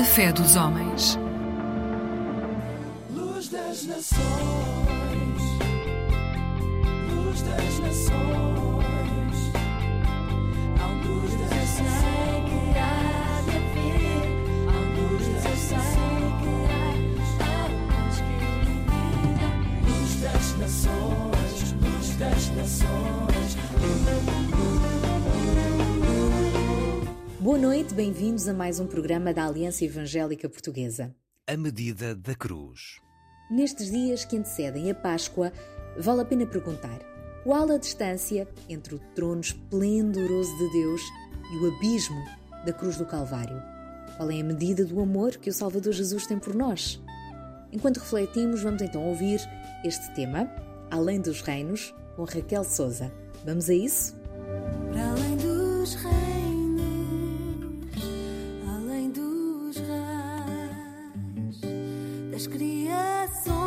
A fé dos homens. Luz das nações, Noite, bem-vindos a mais um programa da Aliança Evangélica Portuguesa. A medida da cruz. Nestes dias que antecedem a Páscoa, vale a pena perguntar: qual a distância entre o trono esplendoroso de Deus e o abismo da cruz do Calvário? Qual é a medida do amor que o Salvador Jesus tem por nós? Enquanto refletimos, vamos então ouvir este tema, Além dos Reinos, com Raquel Souza. Vamos a isso? Para além dos reinos, das criações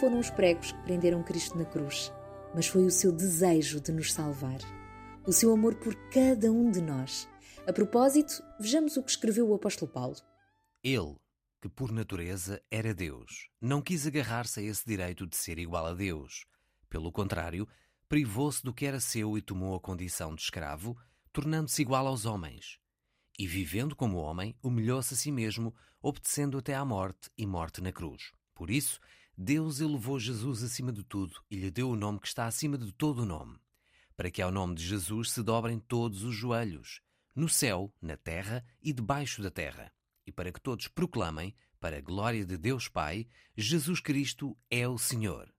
foram os pregos que prenderam Cristo na cruz, mas foi o seu desejo de nos salvar, o seu amor por cada um de nós. A propósito, vejamos o que escreveu o apóstolo Paulo. Ele, que por natureza era Deus, não quis agarrar-se a esse direito de ser igual a Deus. Pelo contrário, privou-se do que era seu e tomou a condição de escravo, tornando-se igual aos homens. E vivendo como homem, humilhou-se a si mesmo, obedecendo até à morte e morte na cruz. Por isso, Deus elevou Jesus acima de tudo e lhe deu o nome que está acima de todo o nome, para que ao nome de Jesus se dobrem todos os joelhos, no céu, na terra e debaixo da terra, e para que todos proclamem, para a glória de Deus Pai, Jesus Cristo é o Senhor.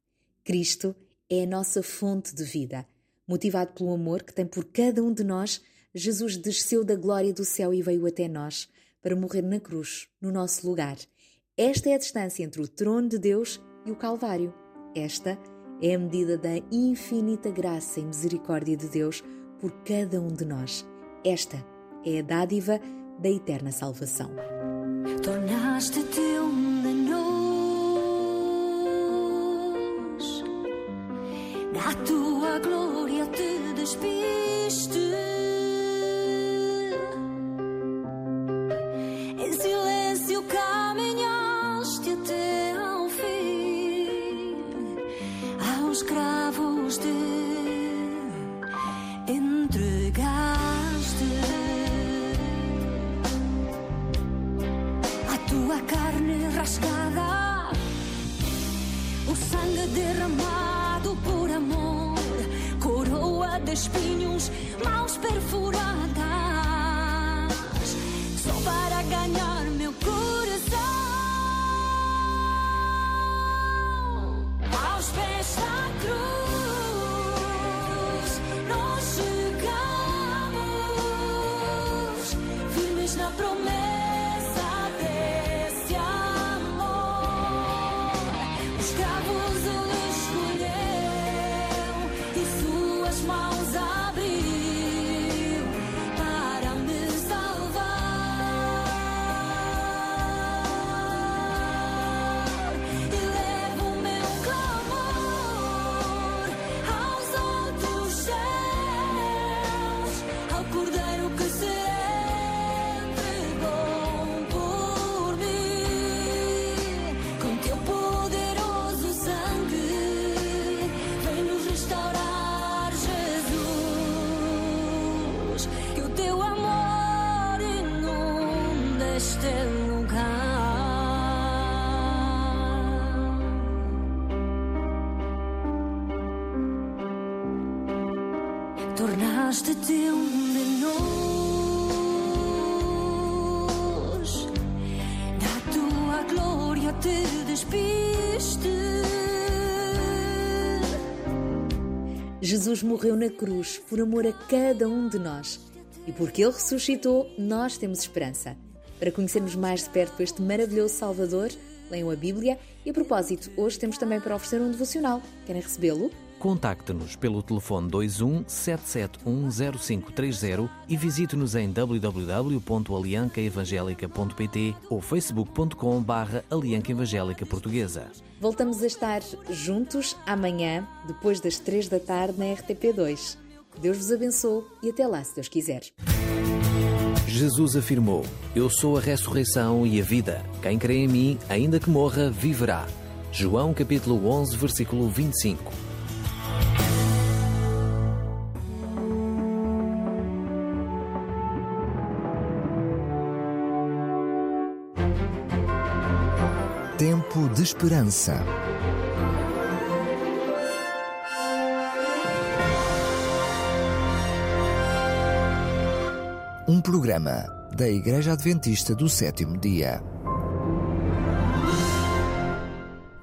Cristo é a nossa fonte de vida. Motivado pelo amor que tem por cada um de nós, Jesus desceu da glória do céu e veio até nós para morrer na cruz, no nosso lugar. Esta é a distância entre o trono de Deus e o Calvário. Esta é a medida da infinita graça e misericórdia de Deus por cada um de nós. Esta é a dádiva da eterna salvação. Tornaste-te um de nós, da tua glória te despiste. Espinhos, mãos perfuradas, tornaste-te um de nós. Da tua glória te despiste. Jesus morreu na cruz por amor a cada um de nós. E porque Ele ressuscitou, nós temos esperança. Para conhecermos mais de perto este maravilhoso Salvador, leiam a Bíblia e, a propósito, hoje temos também para oferecer um devocional. Querem recebê-lo? Contacte-nos pelo telefone 21 7710530 e visite-nos em www.aliancaevangelica.pt ou facebook.com barra Alianca Evangélica Portuguesa. Voltamos a estar juntos amanhã, depois das três da tarde, na RTP2. Deus vos abençoe e até lá, se Deus quiser. Jesus afirmou: Eu sou a ressurreição e a vida. Quem crê em mim, ainda que morra, viverá. João capítulo 11, versículo 25. De Esperança. Um programa da Igreja Adventista do Sétimo Dia.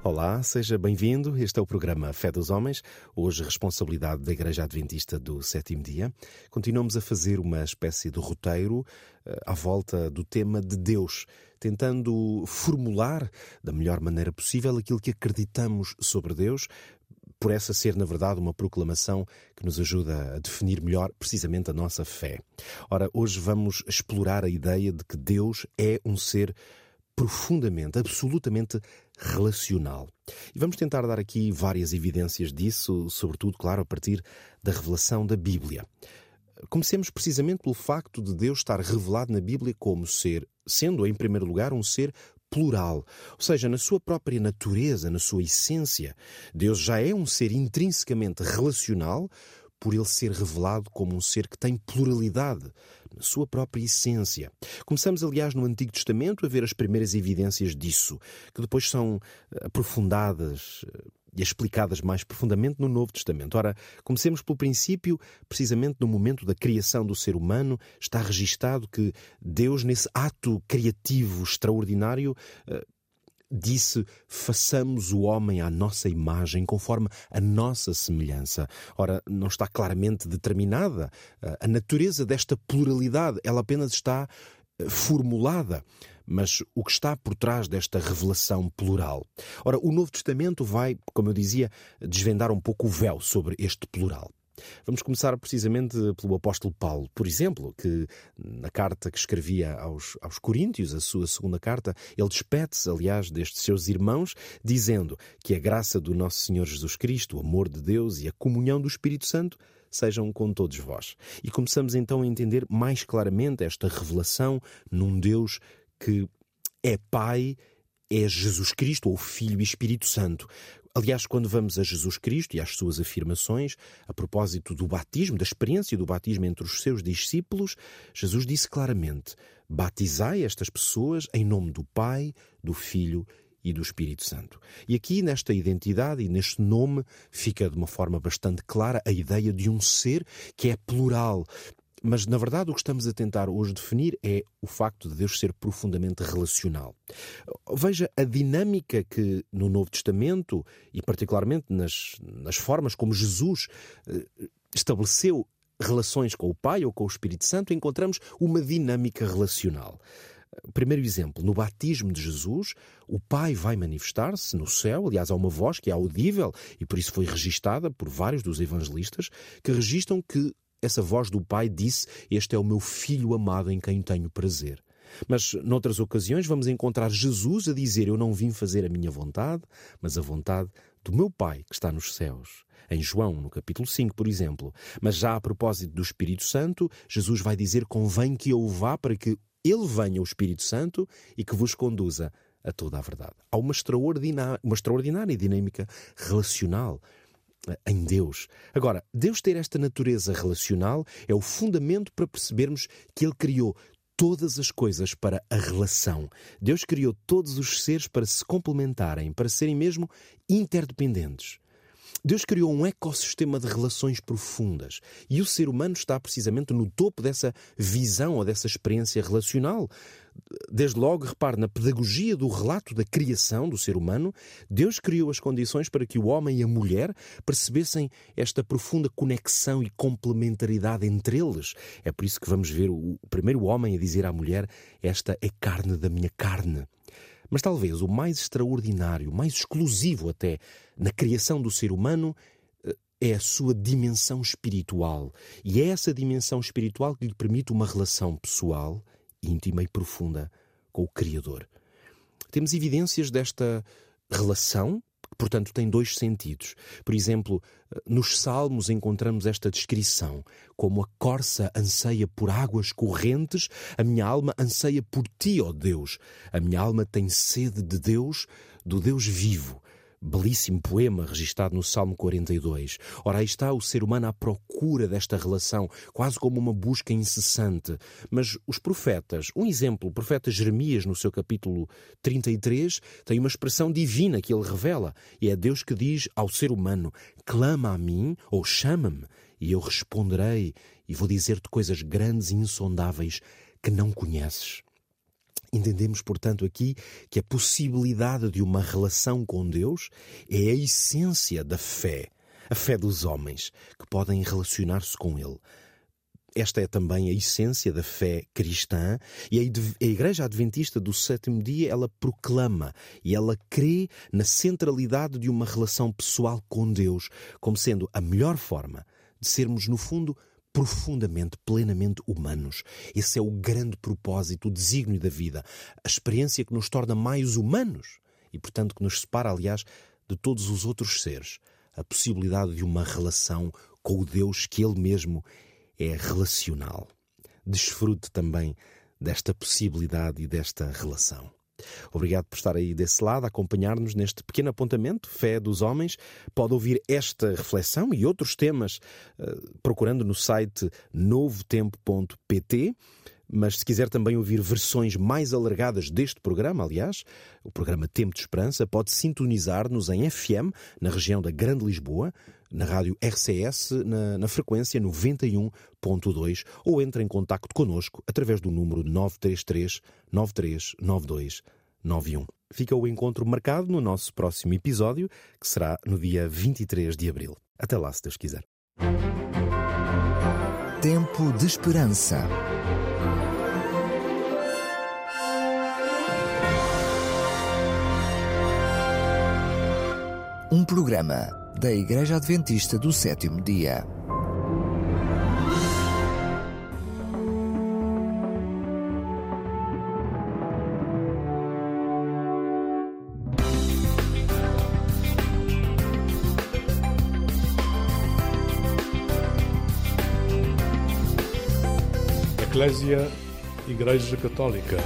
Olá, seja bem-vindo. Este é o programa Fé dos Homens, hoje responsabilidade da Igreja Adventista do Sétimo Dia. Continuamos a fazer uma espécie de roteiro uh, à volta do tema de Deus, tentando formular da melhor maneira possível aquilo que acreditamos sobre Deus, por essa ser, na verdade, uma proclamação que nos ajuda a definir melhor precisamente a nossa fé. Ora, hoje vamos explorar a ideia de que Deus é um ser profundamente, absolutamente relacional. E vamos tentar dar aqui várias evidências disso, sobretudo, claro, a partir da revelação da Bíblia. Comecemos precisamente pelo facto de Deus estar revelado na Bíblia como ser, sendo em primeiro lugar um ser plural, ou seja, na sua própria natureza, na sua essência. Deus já é um ser intrinsecamente relacional por ele ser revelado como um ser que tem pluralidade na sua própria essência. Começamos, aliás, no Antigo Testamento a ver as primeiras evidências disso, que depois são aprofundadas e explicadas mais profundamente no Novo Testamento. Ora, comecemos pelo princípio, precisamente no momento da criação do ser humano, está registado que Deus, nesse ato criativo extraordinário, disse: façamos o homem à nossa imagem, conforme a nossa semelhança. Ora, não está claramente determinada a natureza desta pluralidade, ela apenas está formulada mas o que está por trás desta revelação plural. Ora, o Novo Testamento vai, como eu dizia, desvendar um pouco o véu sobre este plural. Vamos começar precisamente pelo apóstolo Paulo, por exemplo, que na carta que escrevia aos, aos Coríntios, a sua segunda carta, ele despede-se, aliás, destes seus irmãos, dizendo que a graça do nosso Senhor Jesus Cristo, o amor de Deus e a comunhão do Espírito Santo sejam com todos vós. E começamos então a entender mais claramente esta revelação num Deus que é Pai, é Jesus Cristo, ou Filho e Espírito Santo. Aliás, quando vamos a Jesus Cristo e às suas afirmações, a propósito do batismo, da experiência do batismo entre os seus discípulos, Jesus disse claramente: Batizai estas pessoas em nome do Pai, do Filho e do Espírito Santo. E aqui, nesta identidade e neste nome, fica de uma forma bastante clara a ideia de um ser que é plural, mas, na verdade, o que estamos a tentar hoje definir é o facto de Deus ser profundamente relacional. Veja a dinâmica que no Novo Testamento, e particularmente nas, nas formas como Jesus eh, estabeleceu relações com o Pai ou com o Espírito Santo, encontramos uma dinâmica relacional. Primeiro exemplo, no batismo de Jesus, o Pai vai manifestar-se no céu, aliás, há uma voz que é audível e por isso foi registada por vários dos evangelistas que registram que essa voz do Pai disse: Este é o meu filho amado em quem tenho prazer. Mas noutras ocasiões vamos encontrar Jesus a dizer: Eu não vim fazer a minha vontade, mas a vontade do meu Pai que está nos céus. Em João, no capítulo 5, por exemplo. Mas já a propósito do Espírito Santo, Jesus vai dizer: Convém que eu vá para que ele venha, o Espírito Santo, e que vos conduza a toda a verdade. Há uma extraordinária, uma extraordinária dinâmica relacional em Deus. Agora, Deus ter esta natureza relacional é o fundamento para percebermos que Ele criou todas as coisas para a relação. Deus criou todos os seres para se complementarem, para serem mesmo interdependentes. Deus criou um ecossistema de relações profundas e o ser humano está precisamente no topo dessa visão ou dessa experiência relacional. Desde logo, repare, na pedagogia do relato da criação do ser humano, Deus criou as condições para que o homem e a mulher percebessem esta profunda conexão e complementaridade entre eles. É por isso que vamos ver o primeiro homem a dizer à mulher: Esta é carne da minha carne. Mas talvez o mais extraordinário, mais exclusivo até, na criação do ser humano eh, é a sua dimensão espiritual. E é essa dimensão espiritual que lhe permite uma relação pessoal, íntima e profunda com o Criador. Temos evidências desta relação portanto, tem dois sentidos. Por exemplo, nos Salmos encontramos esta descrição: como a corça anseia por águas correntes, a minha alma anseia por ti, ó Deus. A minha alma tem sede de Deus, do Deus vivo belíssimo poema registado no Salmo 42. Ora, aí está o ser humano à procura desta relação, quase como uma busca incessante. Mas os profetas, um exemplo, o profeta Jeremias, no seu capítulo 33, tem uma expressão divina que ele revela, e é Deus que diz ao ser humano: clama a mim ou chama-me, e eu responderei, e vou dizer-te coisas grandes e insondáveis que não conheces. Entendemos, portanto, aqui que a possibilidade de uma relação com Deus é a essência da fé, a fé dos homens, que podem relacionar-se com Ele. Esta é também a essência da fé cristã e a Igreja Adventista do sétimo dia ela proclama e ela crê na centralidade de uma relação pessoal com Deus como sendo a melhor forma de sermos, no fundo, profundamente, plenamente humanos. Esse é o grande propósito, o desígnio da vida, a experiência que nos torna mais humanos e, portanto, que nos separa, aliás, de todos os outros seres. A possibilidade de uma relação com o Deus que Ele mesmo é relacional. Desfrute também desta possibilidade e desta relação. Obrigado por estar aí desse lado, acompanhar-nos neste pequeno apontamento, Fé dos Homens. Pode ouvir esta reflexão e outros temas uh, procurando no site novotempo.pt. Mas se quiser também ouvir versões mais alargadas deste programa, aliás, o programa Tempo de Esperança, pode sintonizar-nos em FM, na região da Grande Lisboa, na rádio RCS, na, na frequência 91.2, ou entre em contato connosco através do número 933 9392 91. Fica o encontro marcado no nosso próximo episódio, que será no dia 23 de abril. Até lá, se Deus quiser. Tempo de Esperança. Um programa da Igreja Adventista do Sétimo Dia. Eclésia Igreja Católica.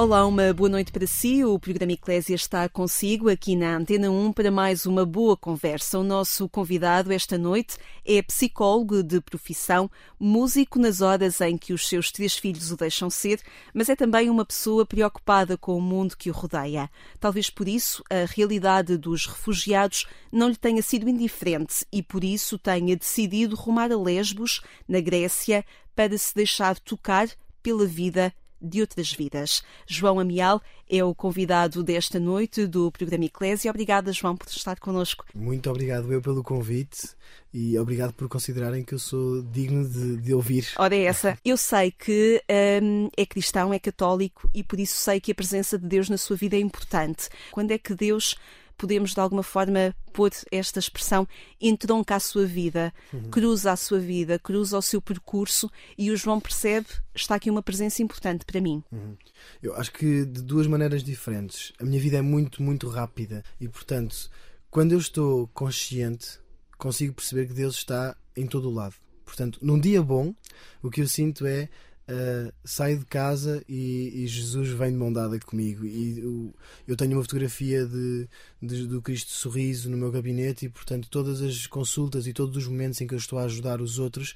Olá, uma boa noite para si. O programa Eclésia está consigo aqui na Antena 1 para mais uma boa conversa. O nosso convidado esta noite é psicólogo de profissão, músico nas horas em que os seus três filhos o deixam ser, mas é também uma pessoa preocupada com o mundo que o rodeia. Talvez por isso a realidade dos refugiados não lhe tenha sido indiferente e por isso tenha decidido rumar a Lesbos, na Grécia, para se deixar tocar pela vida de outras vidas. João Amial é o convidado desta noite do programa Eclésia. Obrigada, João, por estar connosco. Muito obrigado eu pelo convite e obrigado por considerarem que eu sou digno de, de ouvir. Ora, é essa. Eu sei que hum, é cristão, é católico e por isso sei que a presença de Deus na sua vida é importante. Quando é que Deus podemos de alguma forma pôr esta expressão, entronca a sua vida, uhum. cruza a sua vida, cruza o seu percurso e o João percebe, está aqui uma presença importante para mim. Uhum. Eu acho que de duas maneiras diferentes. A minha vida é muito, muito rápida e, portanto, quando eu estou consciente, consigo perceber que Deus está em todo o lado. Portanto, num dia bom, o que eu sinto é Uh, saio de casa e, e, Jesus vem de mão dada comigo. E eu, eu tenho uma fotografia de, de, do Cristo Sorriso no meu gabinete, e portanto, todas as consultas e todos os momentos em que eu estou a ajudar os outros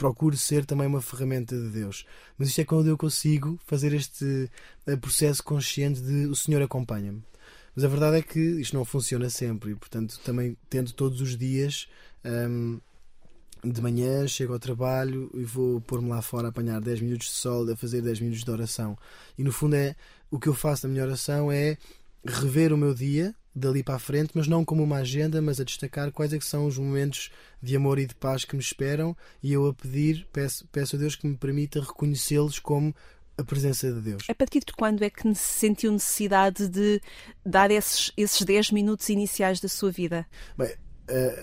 procuro ser também uma ferramenta de Deus. Mas isto é quando eu consigo fazer este eh, processo consciente de o Senhor acompanha-me. Mas a verdade é que isto não funciona sempre e, portanto, também tento todos os dias. hum, de manhã chego ao trabalho e vou pôr-me lá fora a apanhar 10 minutos de sol, a fazer 10 minutos de oração. E no fundo é o que eu faço na minha oração é rever o meu dia dali para a frente, mas não como uma agenda, mas a destacar quais é que são os momentos de amor e de paz que me esperam e eu a pedir, peço, peço a Deus que me permita reconhecê-los como a presença de Deus. A partir de quando é que se sentiu necessidade de dar esses, esses 10 minutos iniciais da sua vida? Bem,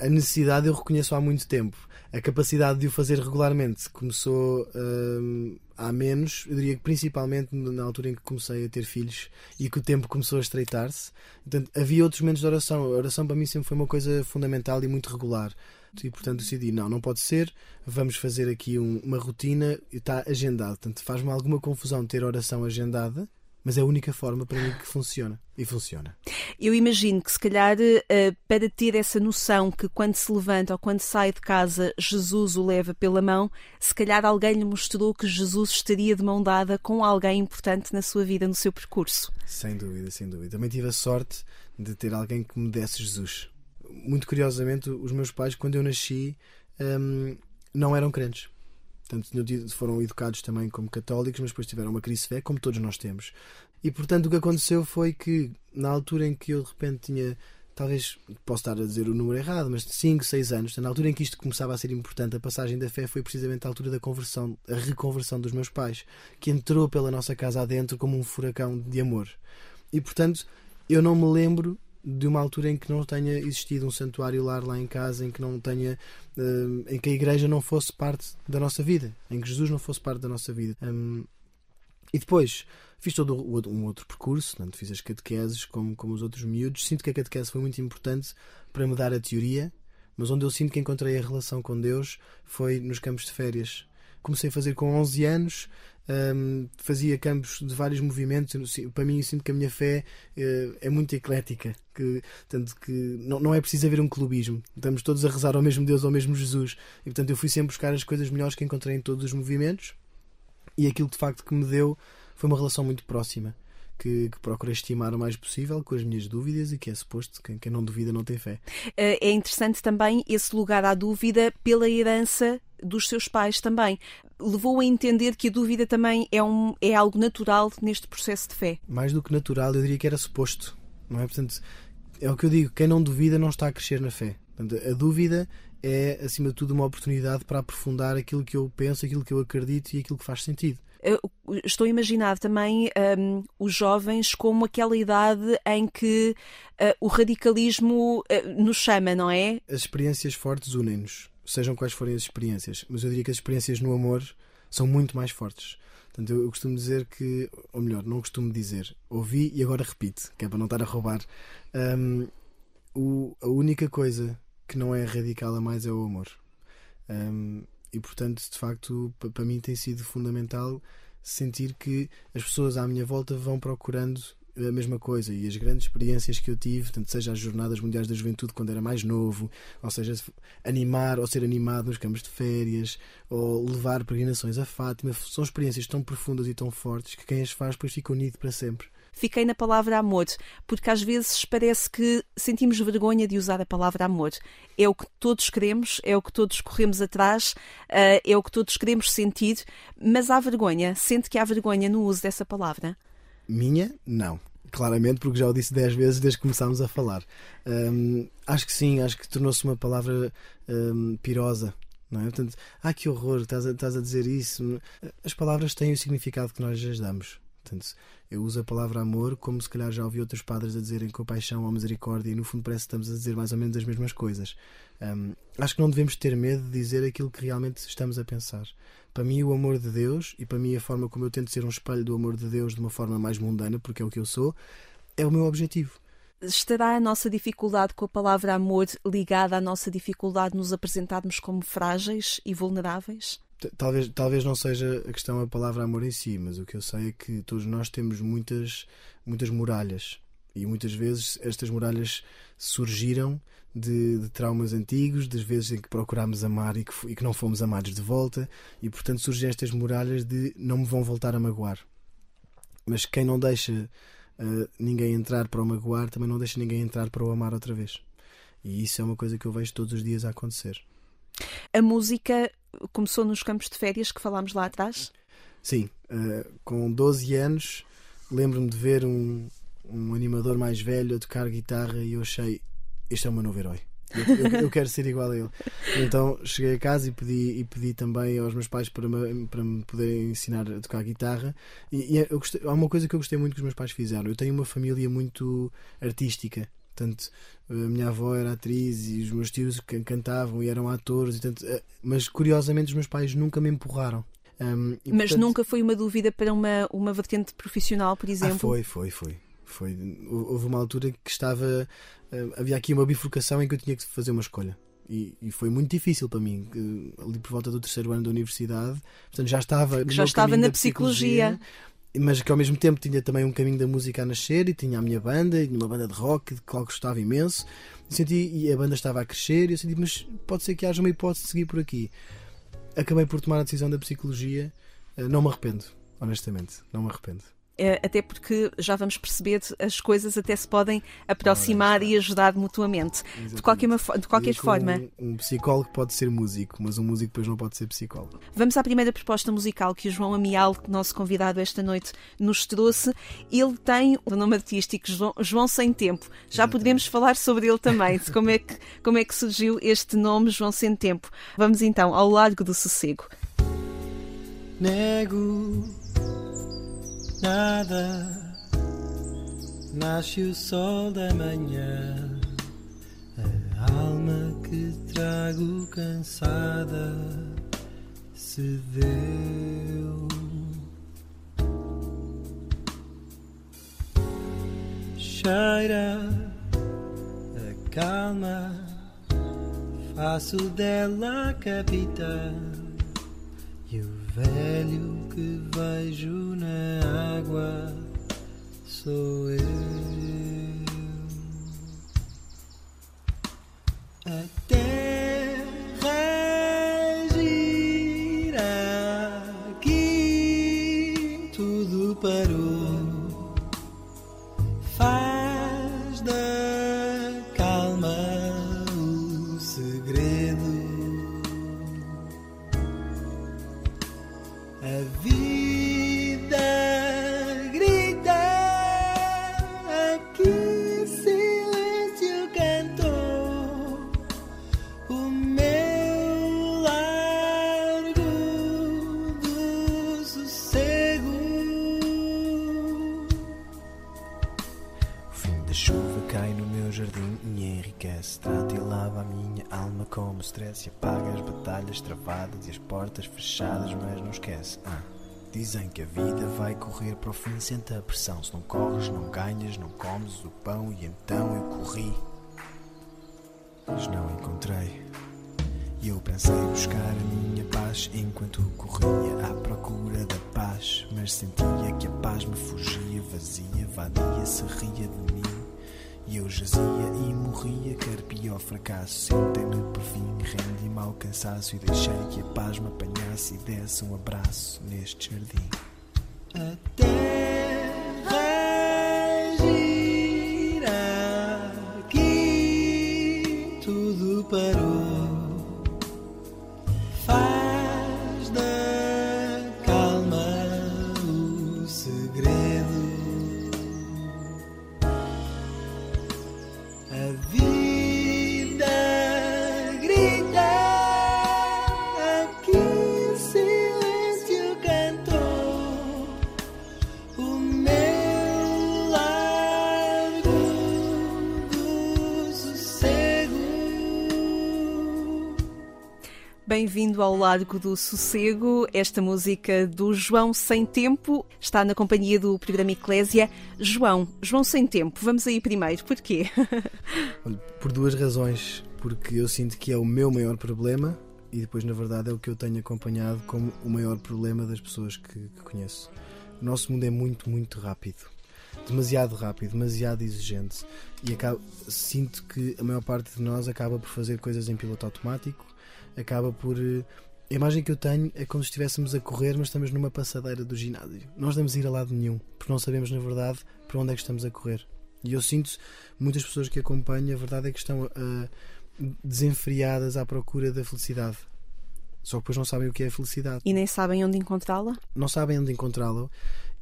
a necessidade eu reconheço há muito tempo. A capacidade de o fazer regularmente começou hum, há menos, eu diria que principalmente na altura em que comecei a ter filhos e que o tempo começou a estreitar-se. Portanto, havia outros momentos de oração. A oração para mim sempre foi uma coisa fundamental e muito regular. E portanto decidi, não, não pode ser, vamos fazer aqui um- uma rotina e está agendado. Portanto, faz-me alguma confusão ter oração agendada, mas é a única forma para mim que funciona. E funciona. Eu imagino que, se calhar, eh, para ter essa noção que quando se levanta ou quando sai de casa, Jesus o leva pela mão, se calhar alguém lhe mostrou que Jesus estaria de mão dada com alguém importante na sua vida, no seu percurso. Sem dúvida, sem dúvida. Também tive a sorte de ter alguém que me desse Jesus. Muito curiosamente, os meus pais, quando eu nasci, hum, não eram crentes. Portanto, foram educados também como católicos, mas depois tiveram uma crise de fé, como todos nós temos. E portanto, o que aconteceu foi que, na altura em que eu de repente tinha, talvez posso estar a dizer o número errado, mas 5, 6 anos, na altura em que isto começava a ser importante, a passagem da fé foi precisamente a altura da conversão, a reconversão dos meus pais, que entrou pela nossa casa adentro como um furacão de amor. E portanto, eu não me lembro de uma altura em que não tenha existido um santuário lar lá em casa, em que não tenha, hum, em que a igreja não fosse parte da nossa vida, em que Jesus não fosse parte da nossa vida. Hum, e depois fiz todo um outro percurso, tanto fiz as catequeses como, como os outros miúdos. Sinto que a catequese foi muito importante para me dar a teoria, mas onde eu sinto que encontrei a relação com Deus foi nos campos de férias. Comecei a fazer com 11 anos, hum, fazia campos de vários movimentos. Para mim, eu sinto que a minha fé eh, é muito eclética, que, tanto que não, não é preciso haver um clubismo. Estamos todos a rezar ao mesmo Deus, ao mesmo Jesus. E portanto, eu fui sempre buscar as coisas melhores que encontrei em todos os movimentos e aquilo de facto que me deu foi uma relação muito próxima. Que, que procurei estimar o mais possível com as minhas dúvidas e que é suposto quem, quem não duvida não tem fé. Eh, É interessante também esse lugar à dúvida pela herança dos seus pais também. Levou a entender que a dúvida também é, um, é algo natural neste processo de fé. Mais do que natural, eu diria que era suposto, não é? Portanto, é o que eu digo: quem não duvida não está a crescer na fé. Portanto, a dúvida é, acima de tudo, uma oportunidade para aprofundar aquilo que eu penso, aquilo que eu acredito e aquilo que faz sentido. Estou a imaginar também hum, os jovens como aquela idade em que eh, o radicalismo eh, nos chama, não é? As experiências fortes unem-nos, sejam quais forem as experiências, mas eu diria que as experiências no amor são muito mais fortes. Portanto, eu, eu costumo dizer que, ou melhor, não costumo dizer, ouvi e agora repito, que é para não estar a roubar. Hum, o- a única coisa que não é radical a mais é o amor. Hum, e portanto, de facto, pa- para mim tem sido fundamental sentir que as pessoas à minha volta vão procurando a mesma coisa e as grandes experiências que eu tive, tanto seja as Jornadas Mundiais da Juventude quando era mais novo, ou seja, animar ou ser animado nos campos de férias, ou levar peregrinações a Fátima, são experiências tão profundas e tão fortes que quem as faz depois fica unido para sempre. Fiquei na palavra amor, porque às vezes parece que sentimos vergonha de usar a palavra amor. É o que todos queremos, é o que todos corremos atrás, eh, é o que todos queremos sentir, mas há vergonha. Sente que há vergonha no uso dessa palavra? Minha, não. Claramente, porque já o disse dez vezes desde que começámos a falar. Hum, acho que sim, acho que tornou-se uma palavra hum, pirosa. Não é? Portanto, ah, que horror, estás a, estás a dizer isso. As palavras têm o significado que nós lhes damos. Portanto, eu uso a palavra amor como se calhar já ouvi outros padres a dizerem compaixão ou misericórdia e no fundo parece que estamos a dizer mais ou menos as mesmas coisas. Hum, acho que não devemos ter medo de dizer aquilo que realmente estamos a pensar. Para mim, o amor de Deus e para mim a forma como eu tento ser um espelho do amor de Deus de uma forma mais mundana, porque é o que eu sou, é o meu objetivo. Estará a nossa dificuldade com a palavra amor ligada à nossa dificuldade de nos apresentarmos como frágeis e vulneráveis? Talvez, talvez não seja a questão a palavra amor em si, mas o que eu sei é que todos nós temos muitas, muitas muralhas E muitas vezes estas muralhas surgiram de, de traumas antigos, das vezes em que procurámos amar e que, e que não fomos amados de volta, e portanto surgem estas muralhas de não me vão voltar a magoar. Mas quem não deixa eh, ninguém entrar para o magoar, também não deixa ninguém entrar para o amar outra vez. E isso é uma coisa que eu vejo todos os dias a acontecer. A música começou nos campos de férias que falámos lá atrás? Sim, eh, com 12 anos lembro-me de ver um, um animador mais velho a tocar guitarra e eu achei este é o meu novo herói. Eu, eu- eu quero ser igual a ele. Então cheguei a casa e pedi, e pedi também aos meus pais para me, para me poderem ensinar a tocar guitarra. E, e gostei- há uma coisa que eu gostei muito que os meus pais fizeram. Eu tenho uma família muito artística. Portanto, a minha avó era atriz e os meus tios can- cantavam e eram atores. E tanto, eh, mas curiosamente os meus pais nunca me empurraram. Um, e, Mas portanto- nunca foi uma dúvida para uma, uma vertente profissional, por exemplo? ah, foi, foi, foi. foi. Hou- Houve uma altura que estava. eh, havia aqui uma bifurcação em que eu tinha que fazer uma escolha. E, e foi muito difícil para mim, ali por volta do terceiro ano da universidade. Portanto, já estava. já estava na da psicologia. Mas que ao mesmo tempo tinha também um caminho da música a nascer e tinha a minha banda, e uma banda de rock de qual gostava imenso. E, senti, e a banda estava a crescer e eu senti, mas pode ser que haja uma hipótese de seguir por aqui. Acabei por tomar a decisão da psicologia. Eh, Não me arrependo, honestamente. Não me arrependo. Eh, Até porque já vamos perceber, as coisas até se podem aproximar e ajudar mutuamente. De qualquer, ma- de qualquer forma, Um, um psicólogo pode ser músico, mas um músico depois não pode ser psicólogo. Vamos à primeira proposta musical que o João Amial, nosso convidado esta noite, nos trouxe. Ele tem o nome artístico João, João Sem Tempo. Já poderemos falar sobre ele também, de como é, que, como é que surgiu este nome João Sem Tempo. Vamos então ao Largo do Sossego. nego nada. Nasce o sol da manhã, a alma que trago cansada se deu. Cheira a calma, faço dela capitã. Velho que vejo na água sou eu. A terra gira aqui, tudo parou. Correr para o fim, sente a pressão. Se não corres, não ganhas, não comes o pão. E então eu corri, mas não encontrei. E eu pensei buscar a minha paz enquanto corria à procura da paz. Mas sentia que a paz me fugia, vazia, vadia, se ria de mim. E eu jazia e morria, quer pior fracasso. Sentei-me por fim, rendi-me ao cansaço e deixei que a paz me apanhasse e desse um abraço neste jardim. Parou. Bem-vindo ao Largo do Sossego. Esta música do João Sem Tempo está na companhia do programa Eclésia. João, João Sem Tempo, vamos aí primeiro. Porquê? Por duas razões. Porque eu sinto que é o meu maior problema e depois, na verdade, é o que eu tenho acompanhado como o maior problema das pessoas que, que conheço. O nosso mundo é muito, muito rápido. demasiado rápido, demasiado exigente. E acaba, sinto que a maior parte de nós acaba por fazer coisas em piloto automático, acaba por. eh, A imagem que eu tenho é como se estivéssemos a correr, mas estamos numa passadeira do ginásio. Nós não damos ir a lado nenhum, porque não sabemos, na verdade, para onde é que estamos a correr. E eu sinto muitas pessoas que acompanho, a verdade é que estão ah, desenfreadas à procura da felicidade. Só que depois não sabem o que é a felicidade. E nem sabem onde encontrá-la? Não sabem onde encontrá-la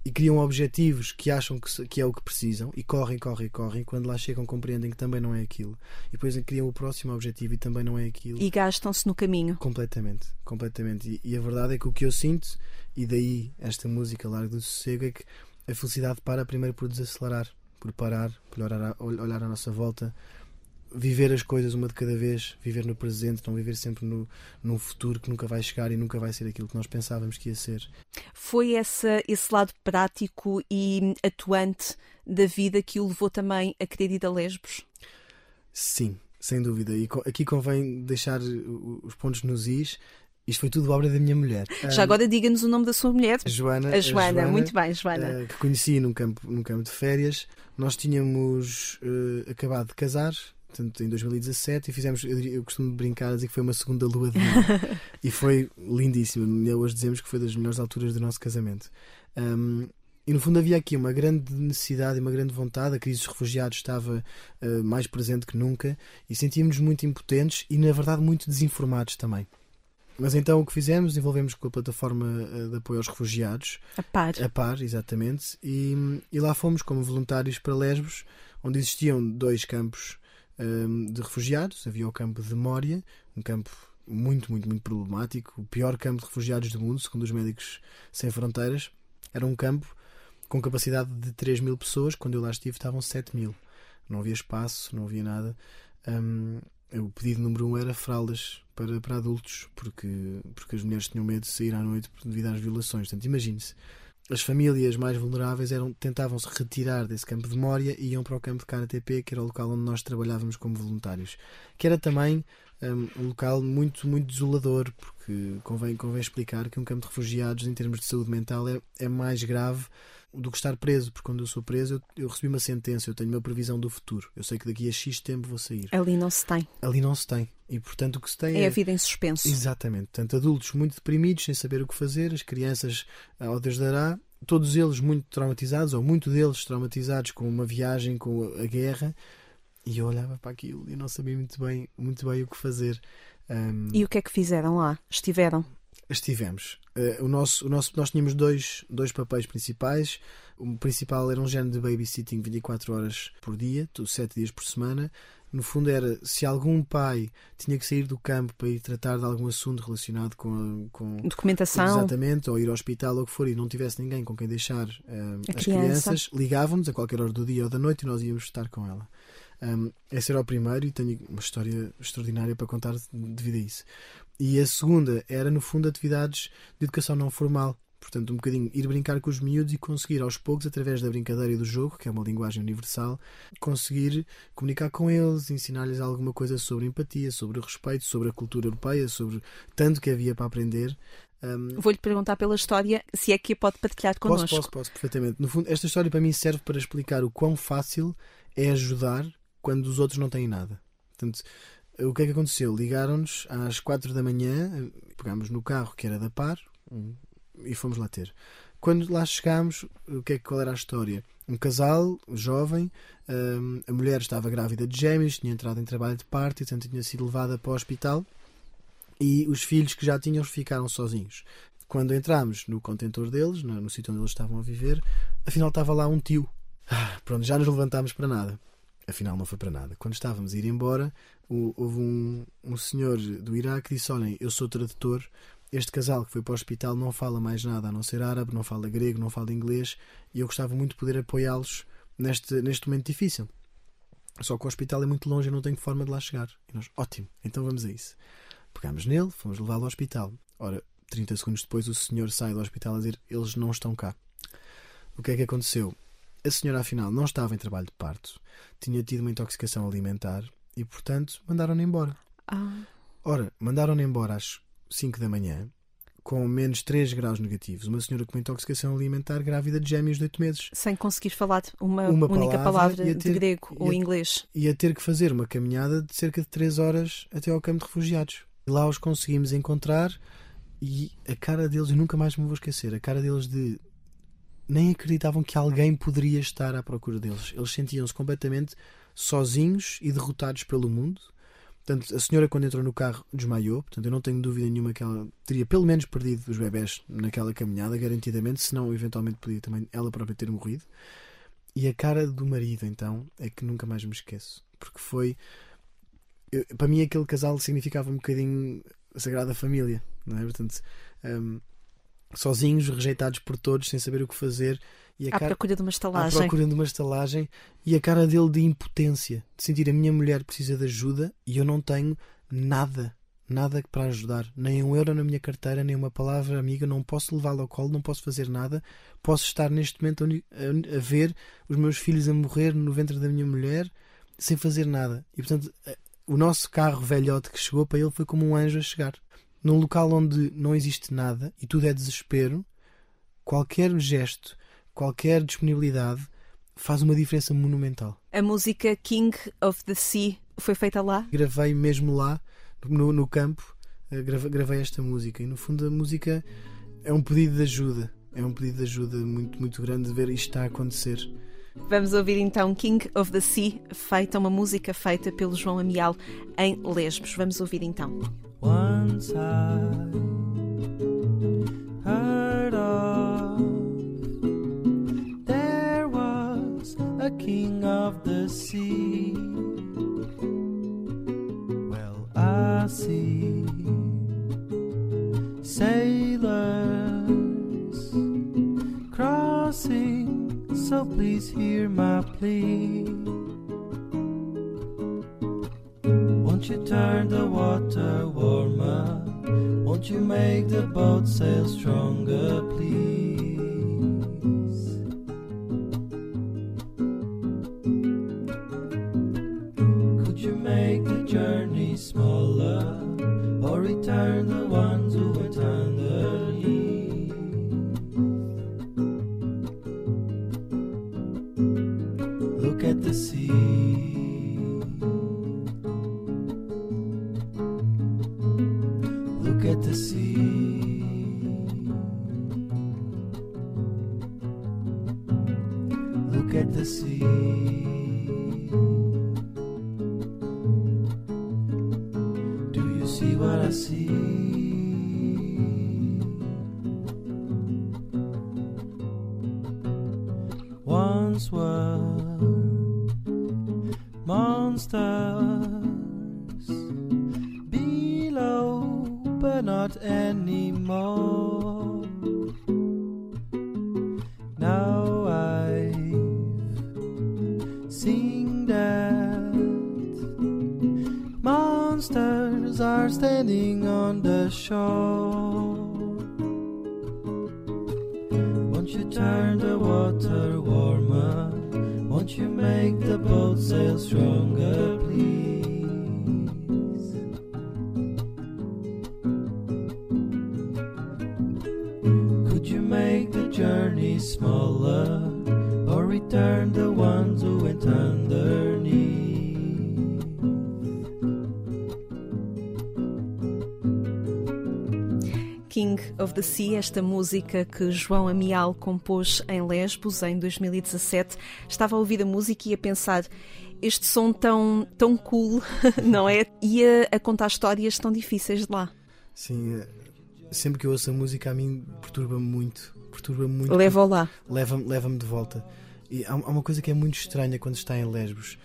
e criam objetivos que acham que, que é o que precisam e correm, correm, correm. Quando lá chegam, compreendem que também não é aquilo. E depois criam o próximo objetivo e também não é aquilo. E gastam-se no caminho. Completamente, completamente. E, e a verdade é que o que eu sinto, e daí esta música Largo do Sossego, é que a felicidade para primeiro por desacelerar, por parar, por olhar, olhar à nossa volta, viver as coisas uma de cada vez, viver no presente, não viver sempre no, num futuro que nunca vai chegar e nunca vai ser aquilo que nós pensávamos que ia ser. Foi essa, esse lado prático e atuante da vida que o levou também a querer ir a Lesbos? Sim, sem dúvida. E aqui convém deixar os pontos nos is. Isto foi tudo obra da minha mulher. Já agora diga-nos o nome da sua mulher. a Joana, A Joana, muito bem, Joana. eh, que conheci num campo, num campo de férias. Nós tínhamos eh, acabado de casar, portanto, em 2017, e fizemos, eu, costumo brincar a dizer que foi uma segunda lua de mel. e foi lindíssimo. Hoje dizemos que foi das melhores alturas do nosso casamento. Um, e no fundo havia aqui uma grande necessidade e uma grande vontade. A crise dos refugiados estava eh, mais presente que nunca e sentíamos-nos muito impotentes e, na verdade, muito desinformados também. Mas então o que fizemos? Envolvemos com a plataforma eh, de apoio aos refugiados, A par. a par, exatamente, e, e lá fomos como voluntários para Lesbos, onde existiam dois campos hum, de refugiados. Havia o campo de Mória, um campo muito, muito, muito problemático, o pior campo de refugiados do mundo, segundo os Médicos Sem Fronteiras. Era um campo com capacidade de 3 mil pessoas, quando eu lá estive estavam 7 mil. Não havia espaço, não havia nada. Hum, o pedido número um era fraldas para, para adultos, porque, porque as mulheres tinham medo de sair à noite devido às violações. Portanto, imagine-se. As famílias mais vulneráveis eram, tentavam se retirar desse campo de Mória e iam para o campo de KTP, que era o local onde nós trabalhávamos como voluntários. Que era também hum, um local muito, muito desolador, porque convém, convém explicar que um campo de refugiados, em termos de saúde mental, é, é mais grave do que estar preso, porque quando eu sou preso eu, eu recebi uma sentença, eu tenho uma previsão do futuro. Eu sei que daqui a X tempo vou sair. Ali não se tem. Ali não se tem. E portanto o que se tem É a vida em suspenso. Exatamente. Portanto, adultos muito deprimidos, sem saber o que fazer, as crianças ao Deus dará, todos eles muito traumatizados, ou muito deles traumatizados com uma viagem, com a guerra, e eu olhava para aquilo e não sabia muito bem, muito bem o que fazer. Ahm, E o que é que fizeram lá? Estiveram? Estivemos. Eh, o nosso, o nosso, nós tínhamos dois, dois papéis principais. O principal era um género de babysitting 24 horas por dia, 7 dias por semana. No fundo, era se algum pai tinha que sair do campo para ir tratar de algum assunto relacionado com, com Documentação? Exatamente, ou ir ao hospital ou o que for, e não tivesse ninguém com quem deixar A as criança. crianças, ligavam-nos a qualquer hora do dia ou da noite e nós íamos estar com ela. Um, esse era o primeiro e tenho uma história extraordinária para contar devido a isso. E a segunda era, no fundo, atividades de educação não formal. Portanto, um bocadinho ir brincar com os miúdos e conseguir aos poucos, através da brincadeira e do jogo, que é uma linguagem universal, conseguir comunicar com eles, ensinar-lhes alguma coisa sobre empatia, sobre respeito, sobre a cultura europeia, sobre tanto que havia para aprender. Um, Vou-lhe perguntar pela história se é que a pode partilhar Posso, connosco. posso, posso, perfeitamente. No fundo, esta história para mim serve para explicar o quão fácil é ajudar quando os outros não têm nada. Portanto, o que é que aconteceu? Ligaram-nos às quatro da manhã, pegámos no carro que era da Par um, e fomos lá ter. Quando lá chegámos, o que é, qual era a história? Um casal jovem, hum, a mulher estava grávida de gêmeos, tinha entrado em trabalho de parto e, portanto, tinha sido levada para o hospital e os filhos que já tinham ficaram sozinhos. Quando entramos no contentor deles, no, no sítio onde eles estavam a viver, afinal estava lá um tio. Ah, pronto, já nos levantámos para nada. Afinal, não foi para nada. Quando estávamos a ir embora, houve um, um senhor do Iraque que disse: Olhem, eu sou tradutor. Este casal que foi para o hospital não fala mais nada a não ser árabe, não fala grego, não fala inglês e eu gostava muito de poder apoiá-los neste, neste momento difícil. Só que o hospital é muito longe e não tenho forma de lá chegar. E nós, ótimo, então vamos a isso. Pegámos nele, fomos levá-lo ao hospital. Ora, 30 segundos depois, o senhor sai do hospital a dizer: Eles não estão cá. O que é que aconteceu? A senhora, afinal, não estava em trabalho de parto, tinha tido uma intoxicação alimentar e, portanto, mandaram-na embora. Ah, Ora, mandaram-na embora às 5 da manhã, com menos 3 graus negativos. Uma senhora com uma intoxicação alimentar grávida de gêmeos de 8 meses. Sem conseguir falar uma, Uma única palavra palavra a de ter- grego e ou inglês. E a ter que fazer uma caminhada de cerca de 3 horas até ao campo de refugiados. E lá os conseguimos encontrar e a cara deles, eu nunca mais me vou esquecer, a cara deles de nem acreditavam que alguém poderia estar à procura deles. Eles sentiam-se completamente sozinhos e derrotados pelo mundo. Portanto, a senhora, quando entrou no carro, desmaiou. Portanto, eu não tenho dúvida nenhuma que ela teria pelo menos perdido os bebés naquela caminhada, garantidamente, senão eventualmente podia também ela própria ter morrido. E a cara do marido, então, é que nunca mais me esqueço. Porque foi. eu- para mim, aquele casal significava um bocadinho a Sagrada Família, não é? Portanto, hum, sozinhos, rejeitados por todos, sem saber o que fazer. E a À cara- procura de uma à estalagem. procura de uma estalagem e a cara dele de impotência, de sentir a minha mulher precisa de ajuda e eu não tenho nada, nada para ajudar, nem um euro na minha carteira, nem uma palavra amiga, não posso levá-lo ao colo, não posso fazer nada, posso estar neste momento a ver os meus filhos a morrer no ventre da minha mulher sem fazer nada. E portanto, eh, o nosso carro velhote que chegou para ele foi como um anjo a chegar. Num local onde não existe nada e tudo é desespero, qualquer gesto, qualquer disponibilidade faz uma diferença monumental. A música King of the Sea foi feita lá? Gravei mesmo lá, no, no campo, eh, grave- gravei esta música. E no fundo a música é um pedido de ajuda. É um pedido de ajuda muito, muito grande de ver isto está a acontecer. Vamos ouvir então King of the Sea, feita uma música feita pelo João Amial em Lesbos. Vamos ouvir então. Heard of there was a king of the sea. Well, I see sailors crossing, so please hear my plea. Won't you turn the water warmer? Won't you make the boat sail stronger, please? What I see? Sea, esta música que João Amial compôs em Lesbos em 2017. Estava a ouvir a música e a pensar este som tão, tão cool, não é? E a, a contar histórias tão difíceis de lá. Sim, eh, sempre que eu ouço a música a mim perturba-me muito. Perturba-me muito. Leva-o lá. Leva-me leva de volta. E há, há uma coisa que é muito estranha quando está em Lesbos.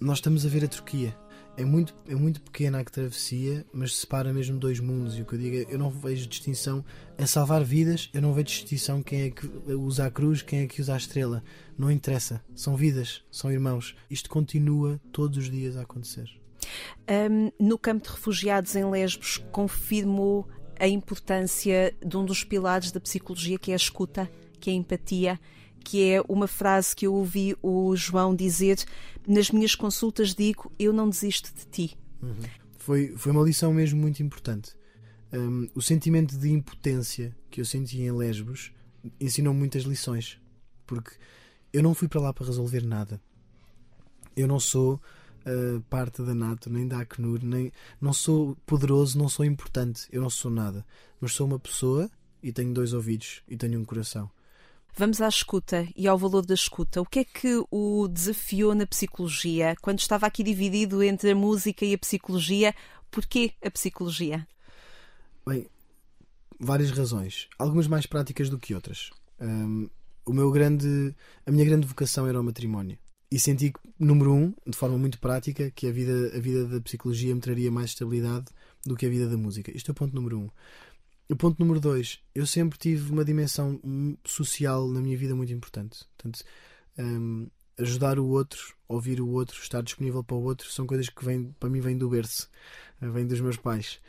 Nós estamos a ver a Turquia. É muito, é muito pequena a travessia, mas separa mesmo dois mundos. E o que eu digo é, eu não vejo distinção a salvar vidas, eu não vejo distinção quem é que usa a cruz, quem é que usa a estrela. Não interessa. São vidas, são irmãos. Isto continua todos os dias a acontecer. Um, no campo de refugiados em Lesbos, confirmou a importância de um dos pilares da psicologia, que é a escuta, que é a empatia, que é uma frase que eu ouvi o João dizer: Nas minhas consultas digo, eu não desisto de ti. Foi, foi uma lição mesmo muito importante. hum, o sentimento de impotência que eu senti em Lesbos ensinou muitas lições. Porque eu não fui para lá para resolver nada. Eu não sou uh, parte da NATO, nem da Acnur, nem não sou poderoso, não sou importante. Eu não sou nada. Mas sou uma pessoa e tenho dois ouvidos e tenho um coração. Vamos à escuta e ao valor da escuta. O que é que o desafiou na psicologia? Quando estava aqui dividido entre a música e a psicologia, porquê a psicologia? Bem, várias razões. Algumas mais práticas do que outras. Hum, o meu grande, a minha grande vocação era o matrimónio. E senti que, número um, de forma muito prática, que a vida, a vida da psicologia me traria mais estabilidade do que a vida da música. Isto é o ponto número um. O ponto número dois, eu sempre tive uma dimensão social na minha vida muito importante. Portanto, hum, ajudar o outro, ouvir o outro, estar disponível para o outro, são coisas que vêm, para mim vêm do berço, vêm dos meus pais.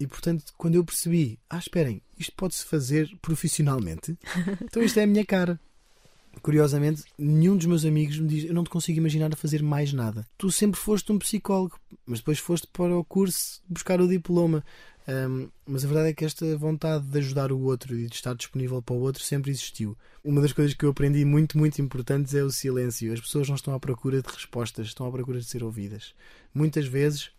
E portanto, quando eu percebi, ah, esperem, isto pode-se fazer profissionalmente, então isto é a minha cara. Curiosamente, nenhum dos meus amigos me diz: Eu não te consigo imaginar a fazer mais nada. Tu sempre foste um psicólogo, mas depois foste para o curso buscar o diploma. Um, mas a verdade é que esta vontade de ajudar o outro e de estar disponível para o outro sempre existiu. Uma das coisas que eu aprendi muito, muito importantes é o silêncio. As pessoas não estão à procura de respostas, estão à procura de ser ouvidas. Muitas vezes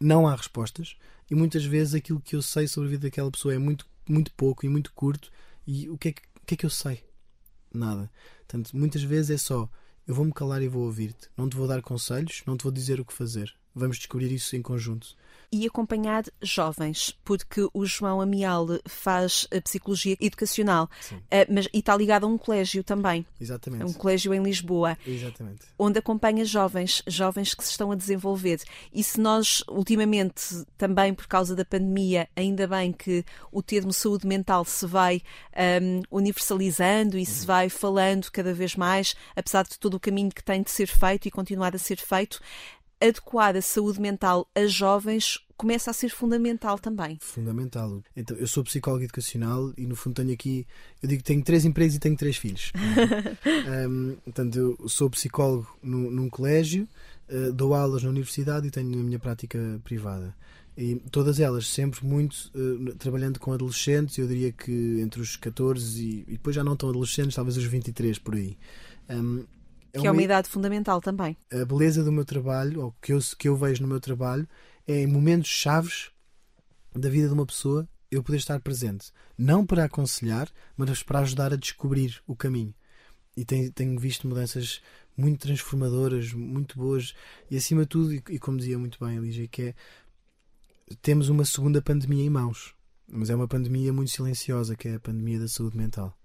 não há respostas e muitas vezes aquilo que eu sei sobre a vida daquela pessoa é muito, muito pouco e muito curto. E o que é que, o que, é que eu sei? Nada. Portanto, muitas vezes é só eu vou-me calar e vou ouvir-te. Não te vou dar conselhos, não te vou dizer o que fazer. Vamos descobrir isso em conjunto. E acompanhar jovens, porque o João Amial faz a psicologia educacional, eh, mas e está ligado a um colégio também, Exatamente. um colégio em Lisboa. Exatamente. onde acompanha jovens, jovens que se estão a desenvolver. E se nós, ultimamente, também por causa da pandemia, ainda bem que o termo saúde mental se vai hum, universalizando e se vai falando cada vez mais, apesar de todo o caminho que tem de ser feito e continuar a ser feito, adequar a saúde mental a jovens começa a ser fundamental também. Fundamental. Então, eu sou psicólogo educacional e no fundo tenho aqui, eu digo que tenho três empregos e tenho três filhos. um, portanto, eu sou psicólogo no, num colégio, uh, dou aulas na universidade e tenho a minha prática privada. E todas elas sempre muito uh, trabalhando com adolescentes, eu diria que entre os 14 e, e depois já não tão adolescentes, talvez os 23 por aí. Um, Que é uma idade fundamental também. a beleza do meu trabalho, ou que eu, que eu vejo no meu trabalho, é em momentos chaves da vida de uma pessoa eu poder estar presente. Não para aconselhar, mas para ajudar a descobrir o caminho. E tenho, tenho visto mudanças muito transformadoras, muito boas, e acima de tudo, e, e como dizia muito bem a Lígia, que é temos uma segunda pandemia em mãos, mas é uma pandemia muito silenciosa, que é a pandemia da saúde mental.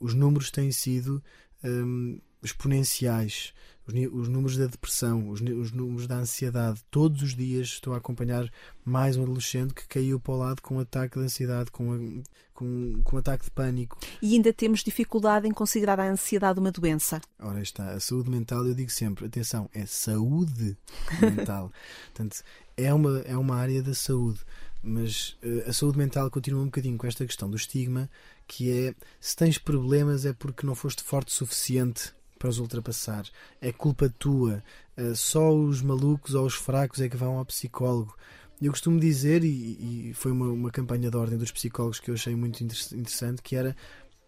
Os números têm sido hum, exponenciais. Os, os números da depressão, os, os números da ansiedade. Todos os dias estou a acompanhar mais um adolescente que caiu para o lado com um ataque de ansiedade, com, a- com, com um ataque de pânico. E ainda temos dificuldade em considerar a ansiedade uma doença. Ora, está, a saúde mental, eu digo sempre, atenção, é saúde mental. Portanto, é uma, é uma área da saúde. Mas eh, a saúde mental continua um bocadinho com esta questão do estigma, que é se tens problemas é porque não foste forte o suficiente para os ultrapassar. É culpa tua. Eh, só os malucos ou os fracos é que vão ao psicólogo. Eu costumo dizer, e, e foi uma, uma campanha da Ordem dos Psicólogos que eu achei muito inter- interessante, que era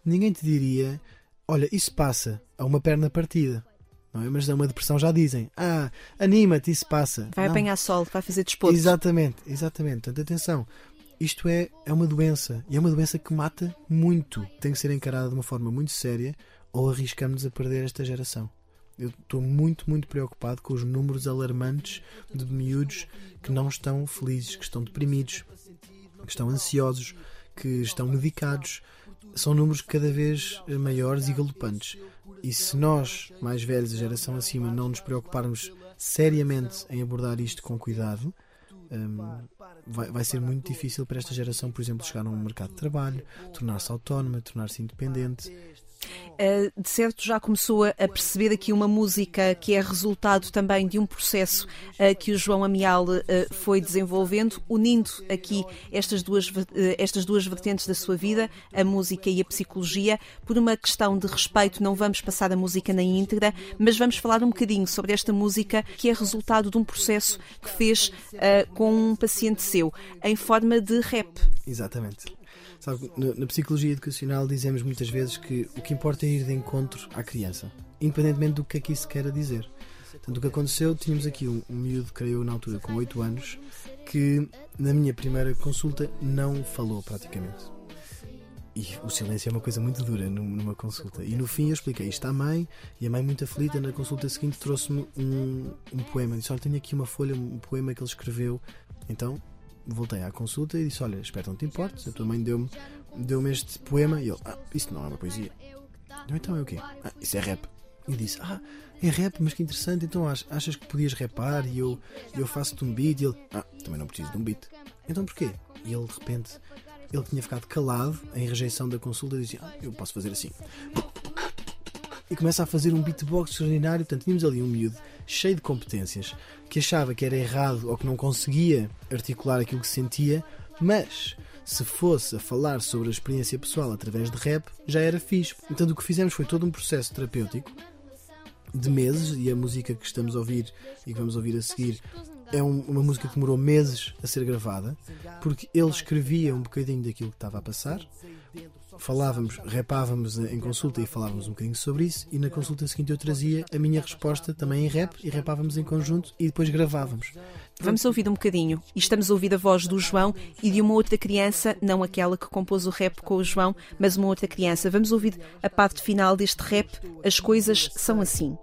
ninguém te diria olha, isso passa a uma perna partida. Não é? Mas é uma depressão já dizem. Ah, anima-te, isso passa. Vai Não. apanhar sol, vai fazer desporto. Exatamente, exatamente. Portanto, atenção. Isto é, é uma doença. E é uma doença que mata muito. Tem que ser encarada de uma forma muito séria ou arriscamos a perder esta geração. Eu estou muito, muito preocupado com os números alarmantes de miúdos que não estão felizes, que estão deprimidos, que estão ansiosos, que estão medicados. São números cada vez maiores e galopantes. E se nós, mais velhos, a geração acima, não nos preocuparmos seriamente em abordar isto com cuidado, hum, vai, vai ser muito difícil para esta geração, por exemplo, chegar a um mercado de trabalho, tornar-se autónoma, tornar-se independente. Uh, de certo já começou a perceber aqui uma música que é resultado também de um processo uh, que o João Amial uh, foi desenvolvendo, unindo aqui estas duas, estas duas vertentes da sua vida, a música e a psicologia, por uma questão de respeito. Não vamos passar a música na íntegra, mas vamos falar um bocadinho sobre esta música que é resultado de um processo que fez com um paciente seu, em forma de rap. Exatamente. Sabe, na, na, psicologia educacional dizemos muitas vezes que o que importa é ir de encontro à criança, independentemente do que é que isso queira dizer. Portanto, o que aconteceu, tínhamos aqui um, um miúdo, creio na altura, com 8 anos, que na minha primeira consulta não falou praticamente. E o silêncio é uma coisa muito dura numa consulta. E no fim eu expliquei isto à mãe, e a mãe, muito aflita, na consulta seguinte trouxe-me um, um poema. Disse: Olha, tenho aqui uma folha, um poema que ele escreveu. Então voltei à consulta e disse: Olha, espero não te importes. A tua mãe deu-me deu este poema e ele: Ah, isso não é uma poesia. Eu, então é o quê? Ah, isso é rap. E disse: Ah, é rap, mas que interessante. Então achas que podias rapar e eu, eu faço-te um beat? E ele: Ah, também não preciso de um beat. Então porquê? E ele de repente, ele tinha ficado calado em rejeição da consulta e dizia: Ah, eu posso fazer assim. E começa a fazer um beatbox extraordinário. Portanto, tínhamos ali um miúdo cheio de competências que achava que era errado ou que não conseguia articular aquilo que sentia, mas se fosse a falar sobre a experiência pessoal através de rap, já era fixe. Então o que fizemos foi todo um processo terapêutico de meses e a música que estamos a ouvir e que vamos ouvir a seguir é um, uma música que demorou meses a ser gravada porque ele escrevia um bocadinho daquilo que estava a passar falávamos, repávamos em consulta e falávamos um bocadinho sobre isso, e na consulta seguinte eu trazia a minha resposta também em rap e repávamos em conjunto e depois gravávamos. Vamos ouvir um bocadinho. E estamos a ouvir a voz do João e de uma outra criança, não aquela que compôs o rap com o João, mas uma outra criança. Vamos ouvir a parte final deste rap. As coisas são assim.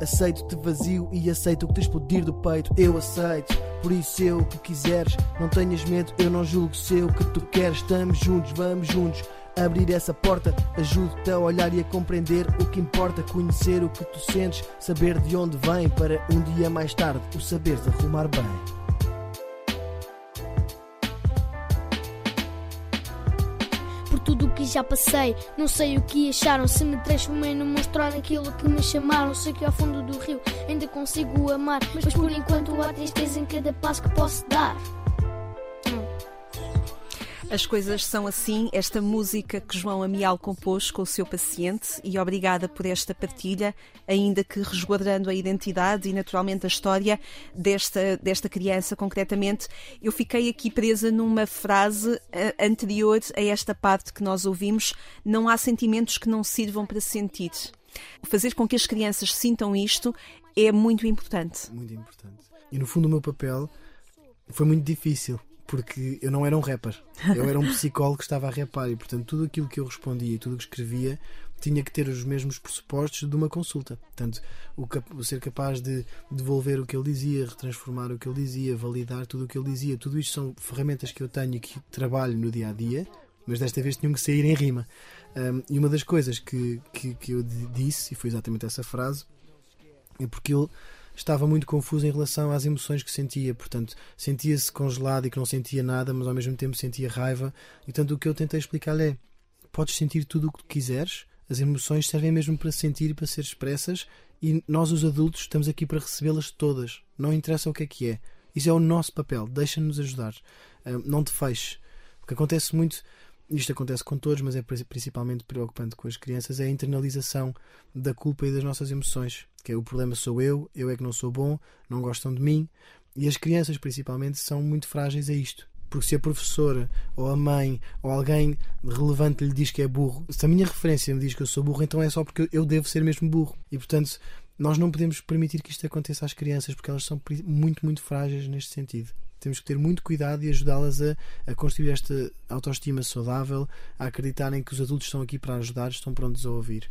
Aceito-te vazio e aceito o que te explodir do peito. Eu aceito, por isso eu o que quiseres. Não tenhas medo, eu não julgo se eu o que tu queres. Estamos juntos, vamos juntos. Abrir essa porta, ajudo-te a olhar e a compreender o que importa, conhecer o que tu sentes, saber de onde vem, para um dia mais tarde o saberes arrumar bem. Por tudo o que já passei, não sei o que acharam. Se me transformei num monstro naquilo que me chamaram. Sei que ao fundo do rio ainda consigo amar, mas por enquanto há tristeza em cada passo que posso dar. As coisas são assim, esta música que João Amial compôs com o seu paciente e obrigada por esta partilha, ainda que resguardando a identidade e naturalmente a história desta, desta criança concretamente. Eu fiquei aqui presa numa frase eh, anterior a esta parte que nós ouvimos: não há sentimentos que não sirvam para sentir. Fazer com que as crianças sintam isto é muito importante. Muito importante. E no fundo o meu papel foi muito difícil porque eu não era um rapper, eu era um psicólogo que estava a rapar e, portanto, tudo aquilo que eu respondia e tudo o que escrevia tinha que ter os mesmos pressupostos de uma consulta. Portanto, o, cap ser capaz de devolver o que ele dizia, retransformar o que ele dizia, validar tudo o que ele dizia, tudo isto são ferramentas que eu tenho e que trabalho no dia a dia, mas desta vez tinham que sair em rima. Um, e uma das coisas que, que, que eu disse, e foi exatamente essa frase, é porque ele estava muito confuso em relação às emoções que sentia. Portanto, sentia-se congelado e que não sentia nada, mas ao mesmo tempo sentia raiva. E tanto o que eu tentei explicar-lhe é: podes sentir tudo o que quiseres, as emoções servem mesmo para sentir e para ser expressas, e nós, os adultos, estamos aqui para recebê-las todas. Não interessa o que é que é. Isso é o nosso papel. Deixa-nos ajudar. Não te feches. O que acontece muito isto acontece com todos, mas é principalmente preocupante com as crianças, é a internalização da culpa e das nossas emoções. Que é o problema sou eu, eu é que não sou bom, não gostam de mim. E as crianças, principalmente, são muito frágeis a isto. Porque se a professora, ou a mãe, ou alguém relevante lhe diz que é burro, se a minha referência me diz que eu sou burro, então é só porque eu devo ser mesmo burro. E portanto, nós não podemos permitir que isto aconteça às crianças, porque elas são muito, muito frágeis neste sentido. Temos que ter muito cuidado e ajudá-las a, a construir esta autoestima saudável, a acreditarem que os adultos estão aqui para ajudar, estão prontos a ouvir.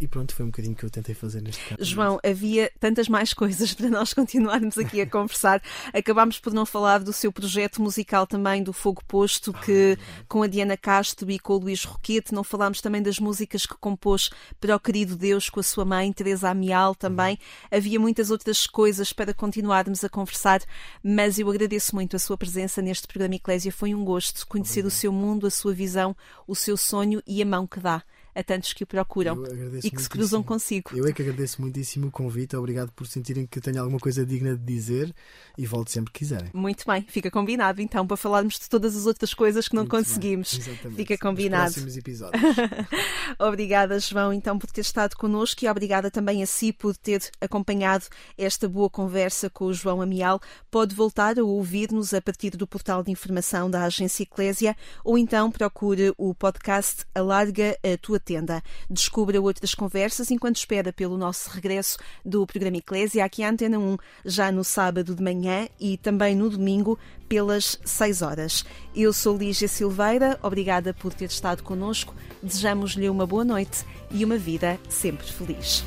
E pronto, foi um bocadinho que eu tentei fazer neste caso. João, havia tantas mais coisas para nós continuarmos aqui a conversar. Acabámos por não falar do seu projeto musical também, do Fogo Posto, que com a Diana Castro e com o Luís Roquete. Não falámos também das músicas que compôs para o querido Deus com a sua mãe, Teresa Amial também. Havia muitas outras coisas para continuarmos a conversar, mas eu agradeço muito a sua presença neste programa Eclésia. Foi um gosto conhecer Obrigado. o seu mundo, a sua visão, o seu sonho e a mão que dá a tantos que o procuram e que se cruzam consigo. Eu é que agradeço muitíssimo o convite. Obrigado por sentirem que eu tenho alguma coisa digna de dizer e volto sempre que quiserem. Muito bem, fica combinado então para falarmos de todas as outras coisas que não Muito conseguimos. exatamente. Fica Nos combinado. próximos episódios. obrigada, João, então, por ter estado connosco e obrigada também a si por ter acompanhado esta boa conversa com o João Amial. Pode voltar a ouvir-nos a partir do portal de informação da Agência Eclésia ou então procure o podcast Alarga a Tua Tenda. Descubra outras conversas enquanto espera pelo nosso regresso do programa Eclésia aqui à Antena 1, já no sábado de manhã e também no domingo pelas 6 horas. Eu sou Lígia Silveira, obrigada por ter estado connosco. Desejamos-lhe uma boa noite e uma vida sempre feliz.